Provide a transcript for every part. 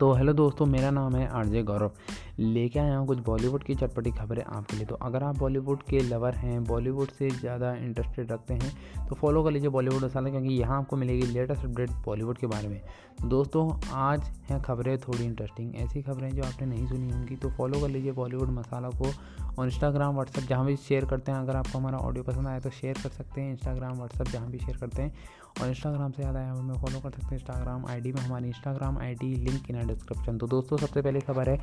तो हेलो दोस्तों मेरा नाम है आरजे गौरव। लेके आया हूँ कुछ बॉलीवुड की चटपटी खबरें आपके लिए। तो अगर आप बॉलीवुड के लवर हैं, बॉलीवुड से ज़्यादा इंटरेस्टेड रखते हैं तो फॉलो कर लीजिए बॉलीवुड मसाला, क्योंकि यहाँ आपको मिलेगी लेटेस्ट अपडेट बॉलीवुड के बारे में। तो दोस्तों, आज हैं खबरें थोड़ी इंटरेस्टिंग ऐसी खबरें जो आपने नहीं सुनी होंगी तो फॉलो कर लीजिए बॉलीवुड मसाला को और इंस्टाग्राम व्हाट्सअप जहाँ भी शेयर करते हैं। अगर आपको हमारा ऑडियो पसंद आया तो शेयर कर सकते हैं इंस्टाग्राम व्हाट्सअप जहाँ भी शेयर करते हैं। और इंस्टाग्राम से ज़्यादा हमें फॉलो कर सकते हैं इंस्टाग्राम आईडी में। हमारी Instagram ID link in description तो दोस्तों, सबसे पहले खबर है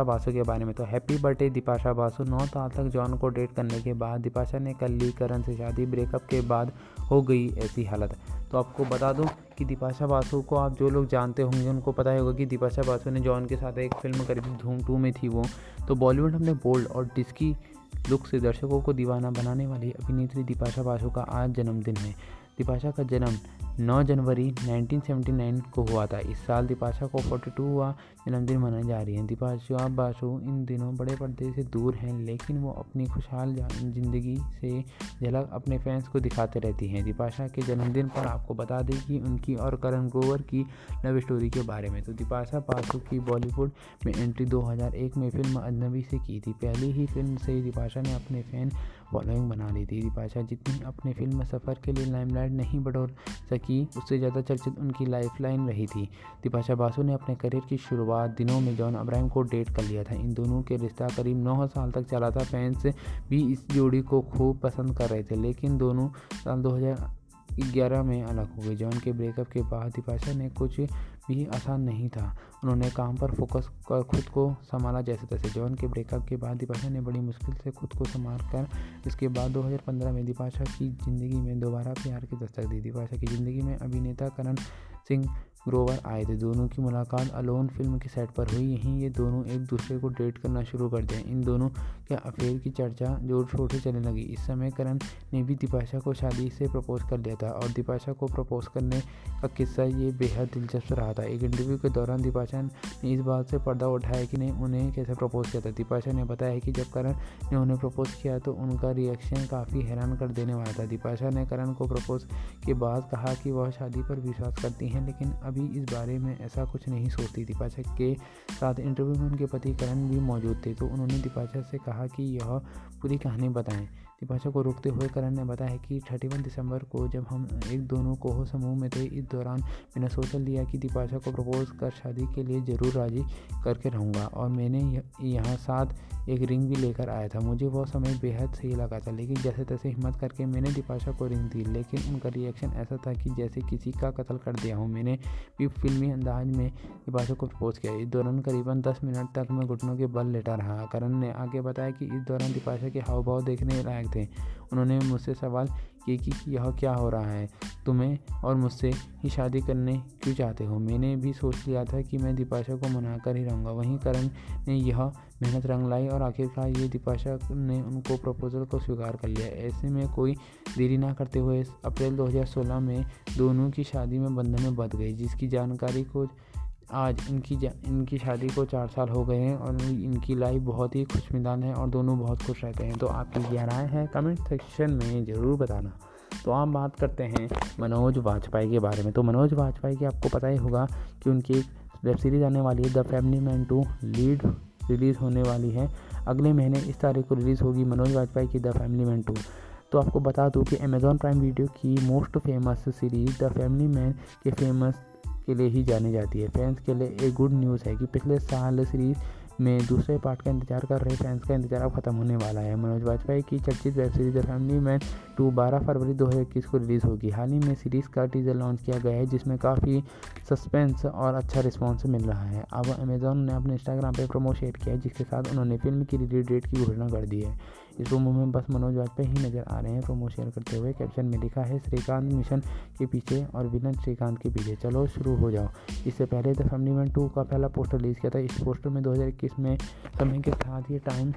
दीपाशा बासु के बारे में। तो हैप्पी बर्थडे दीपाशा बासु। नौ साल तक जॉन को डेट करने के बाद दीपाशा ने कल ली करण से शादी ब्रेकअप के बाद हो गई ऐसी हालत। तो आपको बता दूँ कि दीपाशा बासु को आप जो लोग जानते होंगे, उनको पता ही होगा कि दीपाशा बासु ने जॉन के साथ एक फ़िल्म करी थी धूम टू में थी वो। तो बॉलीवुड हमने बोल्ड और डिस्की लुक से दर्शकों को दीवाना बनाने वाली अभिनेत्री दीपाशा बासु का आज जन्मदिन है। दीपाशा का जन्म 9 जनवरी 1979 को हुआ था। इस साल दिपाशा को 42 हुआ जन्मदिन मनाई जा रही है। दीपाशा बासु इन दिनों बड़े पर्दे से दूर हैं, लेकिन वो अपनी खुशहाल ज़िंदगी से झलक अपने फैंस को दिखाते रहती हैं। दिपाशा के जन्मदिन पर आपको बता दें कि उनकी और करण ग्रोवर की लव स्टोरी के बारे में। तो दिपाशा बासु की बॉलीवुड में एंट्री 2001 में फ़िल्म अजनबी से की थी। पहली ही फ़िल्म से दिपाशा ने अपने फ़ैन फॉलोइंग बना ली थी दीपाशा जितनी अपने फ़िल्म में सफ़र के लिए लाइमलाइट नहीं बटोर सकी, उससे ज़्यादा चर्चित उनकी लाइफ लाइन रही थी। दीपाशा बासु ने अपने करियर की शुरुआत दिनों में जॉन अब्राहम को डेट कर लिया था। इन दोनों के रिश्ता करीब नौ साल तक चला था। फैंस भी इस जोड़ी को खूब पसंद कर रहे थे, लेकिन दोनों साल दो ग्यारह में अलग हो गए। जॉन के ब्रेकअप के बाद दिपाशा ने कुछ भी आसान नहीं था। उन्होंने काम पर फोकस कर खुद को संभाला जैसे तैसे। जॉन के ब्रेकअप के बाद दिपाशा ने बड़ी मुश्किल से खुद को संभाल कर इसके बाद 2015 में दिपाशा की ज़िंदगी में दोबारा प्यार की दस्तक दी। दिपाशा की ज़िंदगी में अभिनेता करण सिंह ग्रोवर आए थे। दोनों की मुलाकात अलोन फ़िल्म के सेट पर हुई। यहीं ये दोनों एक दूसरे को डेट करना शुरू कर दिया इन दोनों के अफेयर की चर्चा ज़ोर शोर से चलने लगी। इस समय करण ने भी दीपाशा को शादी से प्रपोज कर लिया था और दीपाशा को प्रपोज करने का किस्सा ये बेहद दिलचस्प रहा था। एक इंटरव्यू के दौरान दीपाशा ने इस बात से पर्दा उठाया कि ने उन्हें कैसे प्रपोज किया था। दीपाशा ने बताया कि जब करण ने उन्हें प्रपोज किया तो उनका रिएक्शन काफ़ी हैरान कर देने वाला था। दीपाशा ने करण को प्रपोज के बाद कहा कि वह शादी पर विश्वास करती हैं, लेकिन अभी इस बारे में ऐसा कुछ नहीं सोचती दीपाशा के साथ इंटरव्यू में उनके पति करण भी मौजूद थे तो उन्होंने दीपाशा से कहा कि यह पूरी कहानी बताएँ। दीपाशा को रोकते हुए करण ने बताया कि थर्टी वन दिसंबर को जब हम एक दोनों कोहो समूह में थे, इस दौरान मैंने सोच लिया कि दीपाशा को प्रपोज कर शादी के लिए ज़रूर राज़ी करके रहूँगा और मैंने यहाँ साथ एक रिंग भी लेकर आया था। मुझे वह समय बेहद सही लगा था, लेकिन जैसे तैसे हिम्मत करके मैंने दीपाशा को रिंग दी, लेकिन उनका रिएक्शन ऐसा था कि जैसे किसी का कत्ल कर दिया हूँ। मैंने भी फिल्मी अंदाज में दीपाशा को प्रपोज किया। इस दौरान करीबन दस मिनट तक मैं घुटनों के बल लेटा रहा। करण ने आगे बताया कि इस दौरान दीपाशा के हाव भाव देखने लायक थे। उन्होंने मुझसे सवाल किए कि यह क्या हो रहा है? तुम्हें और मुझसे ही शादी करने क्यों चाहते हो? मैंने भी सोच लिया था कि मैं दीपाशा को मना कर ही रहूँगा। वहीं करण ने यह मेहनत रंग लाई और आखिरकार ये दीपाशा ने उनको प्रपोजल को स्वीकार कर लिया। ऐसे में कोई देरी ना करते हुए अप्रैल 2016 में दोनों की शादी में बंधन में बध गई, जिसकी जानकारी को आज इनकी इनकी शादी को चार साल हो गए हैं और इनकी लाइफ बहुत ही खुशमिदान है और दोनों बहुत खुश रहते हैं। तो आपकी क्या राय है? कमेंट सेक्शन में ज़रूर बताना। तो आप बात करते हैं मनोज वाजपेयी के बारे में। तो मनोज वाजपेयी की आपको पता ही होगा कि उनकी एक वेब सीरीज़ आने वाली है। The family man two lead release होने वाली है। अगले महीने इस तारीख को रिलीज़ होगी मनोज वाजपेयी की द फैमिली मैन टू तो आपको बता दूँ कि अमेज़ॉन प्राइम वीडियो की most famous series the family man के फ़ेमस के लिए ही जानी जाती है। फैंस के लिए एक गुड न्यूज़ है कि पिछले साल सीरीज़ में दूसरे पार्ट का इंतज़ार कर रहे फैंस का इंतज़ार अब खत्म होने वाला है। मनोज वाजपेयी की चर्चित web series the family man two बारह फरवरी 2021 को रिलीज़ होगी। हाल ही में सीरीज़ का टीजर लॉन्च किया गया है, जिसमें काफ़ी सस्पेंस और अच्छा रिस्पॉन्स मिल रहा है। अब अमेजोन ने अपने इंस्टाग्राम पर प्रोमो शेयर किया है, जिसके साथ उन्होंने फ़िल्म की रिलीज़ डेट की घोषणा कर दी है। इस प्रोमो में बस मनोज वाजपेयी ही नज़र आ रहे हैं। प्रोमो शेयर करते हुए कैप्शन में लिखा है, श्रीकांत मिशन के पीछे और विलन श्रीकांत के पीछे। चलो शुरू हो जाओ। इससे पहले द फैमिली मैन टू का पहला पोस्टर रिलीज़ किया था। इस पोस्टर में 2021 में समय के साथ ये टाइम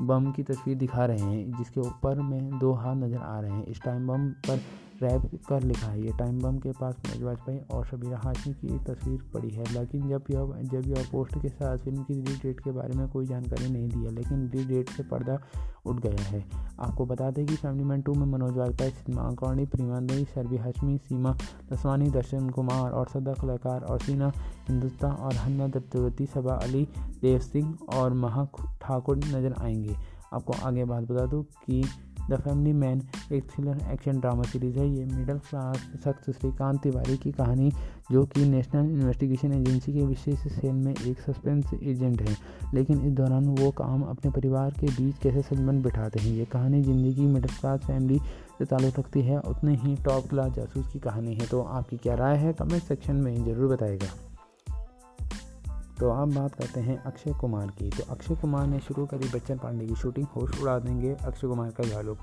बम की तस्वीर दिखा रहे हैं, जिसके ऊपर में दो हाथ नज़र आ रहे हैं। इस टाइम बम पर रैप कर लिखा है। ये टाइम बम के पास मनोज वाजपेयी और शबीरा हाशमी की तस्वीर पड़ी है। लेकिन जब यह जब यह पोस्ट के साथ फ़िल्म की रिलीज़ डेट के बारे में कोई जानकारी नहीं दी है, लेकिन रिलीज़ डेट से पर्दा उठ गया है। आपको बता दें कि फैमिली मैन टू में मनोज वाजपेयी, सिनेमा कौड़ी प्रीमानंदी शर्बी हाशमी, सीमा दसवानी, दर्शन कुमार और सदा कलाकार और सीना हिंदुस्तान और हन्ना दत्तवती, सबा अली देव सिंह और महा ठाकुर नज़र आएँगे। आपको आगे बात बता दूँ कि द फैमिली मैन एक थ्रिलर एक्शन ड्रामा सीरीज़ है। ये मिडिल क्लास शख्स श्रीकांत तिवारी की कहानी, जो कि नेशनल इन्वेस्टिगेशन एजेंसी के विशेष सेल में एक सस्पेंस एजेंट है। लेकिन इस दौरान वो काम अपने परिवार के बीच कैसे संबंध बिठाते हैं? ये कहानी ज़िंदगी मिडिल क्लास फैमिली से ताल्लुक़ रखती है। उतने ही टॉप क्लास जासूस की कहानी है। तो आपकी क्या राय है? कमेंट सेक्शन में ज़रूर बताएगा तो अब बात करते हैं अक्षय कुमार की। तो अक्षय कुमार ने शुरू करी बच्चन पांडे की शूटिंग होश उड़ा देंगे अक्षय कुमार का झालुक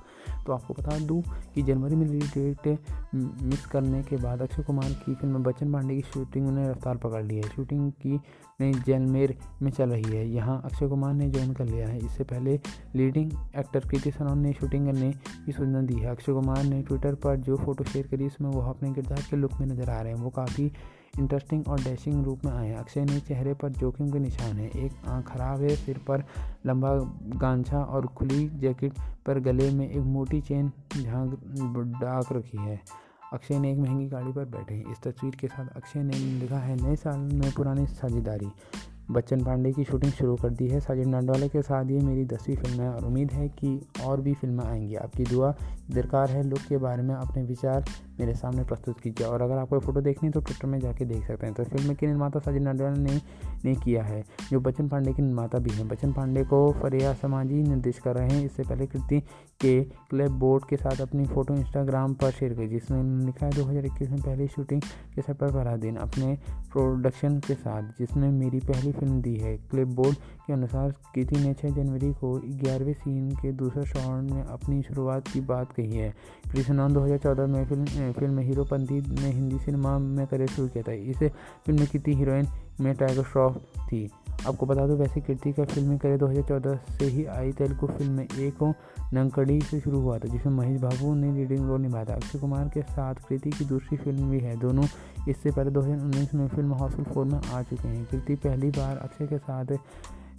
तो आपको बता दूँ कि जनवरी में रिलीज़ डेट मिस करने के बाद अक्षय कुमार की फ़िल्म बच्चन पांडे की शूटिंग उन्हें रफ्तार पकड़ ली है। शूटिंग की नई जैलमेर में चल रही है। यहाँ अक्षय कुमार ने ज्वाइन कर लिया है। इससे पहले लीडिंग एक्टर कृति सनौन ने शूटिंग करने की सूचना दी है। अक्षय कुमार ने ट्विटर पर जो फ़ोटो शेयर करी, उसमें वह अपने किरदार के लुक में नज़र आ रहे हैं। वो काफ़ी इंटरेस्टिंग और डैशिंग रूप में आए। अक्षय ने चेहरे पर जोखिम के निशान है। एक आँख खराब है, सिर पर लंबा गांछा और खुली जैकेट पर गले में एक मोटी चेन झाँक डाक रखी है। अक्षय ने एक महँगी गाड़ी पर बैठे हैं। इस तस्वीर के साथ अक्षय ने लिखा है, नए साल में पुरानी साझेदारी। बच्चन पांडे की शूटिंग शुरू कर दी है। साजिद नाडवाले के साथ ये मेरी दसवीं फ़िल्म है और उम्मीद है कि और भी फ़िल्में आएँगी। आपकी दुआ, दरकार है, लुक के बारे में, अपने विचार मेरे सामने प्रस्तुत कीजिए और अगर आपको फ़ोटो देखनी है तो ट्विटर में जाके देख सकते हैं। तो फ़िल्म के निर्माता साजिद नाडवाल ने ने किया है, जो बच्चन पांडे के निर्माता भी हैं। बच्चन पांडे को फरिया समाजी निर्देश कर रहे हैं। इससे पहले कृति के क्लब बोर्ड के साथ अपनी फ़ोटो इंस्टाग्राम पर शेयर की, जिसमें लिखा है, दो हज़ार इक्कीस में पहली शूटिंग के सेट पर पहला दिन अपने प्रोडक्शन के साथ, जिसने मेरी पहली फ़िल्म दी है। क्लिप बोर्ड के अनुसार कृति ने 6 जनवरी को ग्यारहवें सीन के दूसरे शॉट में अपनी शुरुआत की बात कही है। कृष्णा 2014 में फ़िल्म फ़िल्म हीरोपंथी ने हिंदी सिनेमा में करियर शुरू किया था। इस फ़िल्म में कृति हीरोइन में टाइगर श्रॉफ थी। आपको बता दो, वैसे कीर्ति का फिल्मी करियर 2014 से ही आई। तेलुगु फ़िल्म में एक नंकड़ी से शुरू हुआ था, जिसमें महेश बाबू ने लीडिंग रोल निभाया था। अक्षय कुमार के साथ कृति की दूसरी फ़िल्म भी है। दोनों इससे पहले 2019 में फ़िल्म हाउसफुल फोर में आ चुके हैं। कृति पहली बार अक्षय के साथ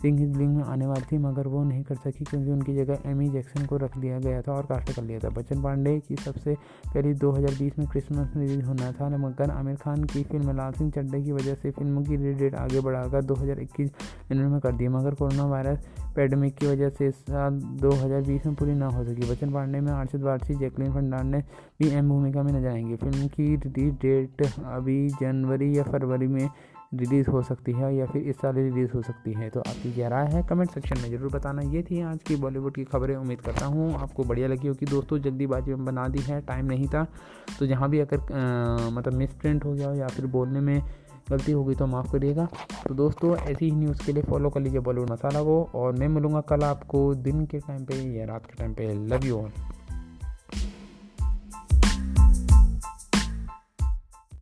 सिंह बिलिंग में आने वाली थी, मगर वो नहीं कर सकी क्योंकि उनकी जगह एमी जैक्सन को रख दिया गया था और कास्ट कर लिया था। बच्चन पांडे की सबसे पहली 2020 में क्रिसमस में रिलीज़ होना था, मगर आमिर खान की फ़िल्म लाल सिंह चड्डे की वजह से फ़िल्म की रिलीज़ डेट आगे बढ़ाकर 2021 जनवरी में कर दी, मगर कोरोना वायरस पैडमिक की वजह से इस साल 2020 में पूरी ना हो सकी। बच्चन पांडे में अर्षद वारसी, जैकलिन फर्नांडे भी अहम भूमिका में नज़र आएँगे। फ़िल्म की रिलीज़ डेट अभी जनवरी या फरवरी में रिलीज़ हो सकती है या फिर इस साल रिलीज़ हो सकती है। तो आपकी क्या राय है? कमेंट सेक्शन में ज़रूर बताना। ये थी आज की बॉलीवुड की खबरें। उम्मीद करता हूँ आपको बढ़िया लगी होगी। दोस्तों, जल्दीबाजी में बना दी है। टाइम नहीं था। तो जहाँ भी अगर मतलब मिस प्रिंट हो गया या फिर बोलने में गलती होगी तो माफ़ करिएगा। तो दोस्तों, ऐसी ही न्यूज़ के लिए फॉलो कर लीजिए बॉलीवुड मसाला को। और मैं मिलूँगा कल आपको दिन के टाइम पे या रात के टाइम पे। Love you all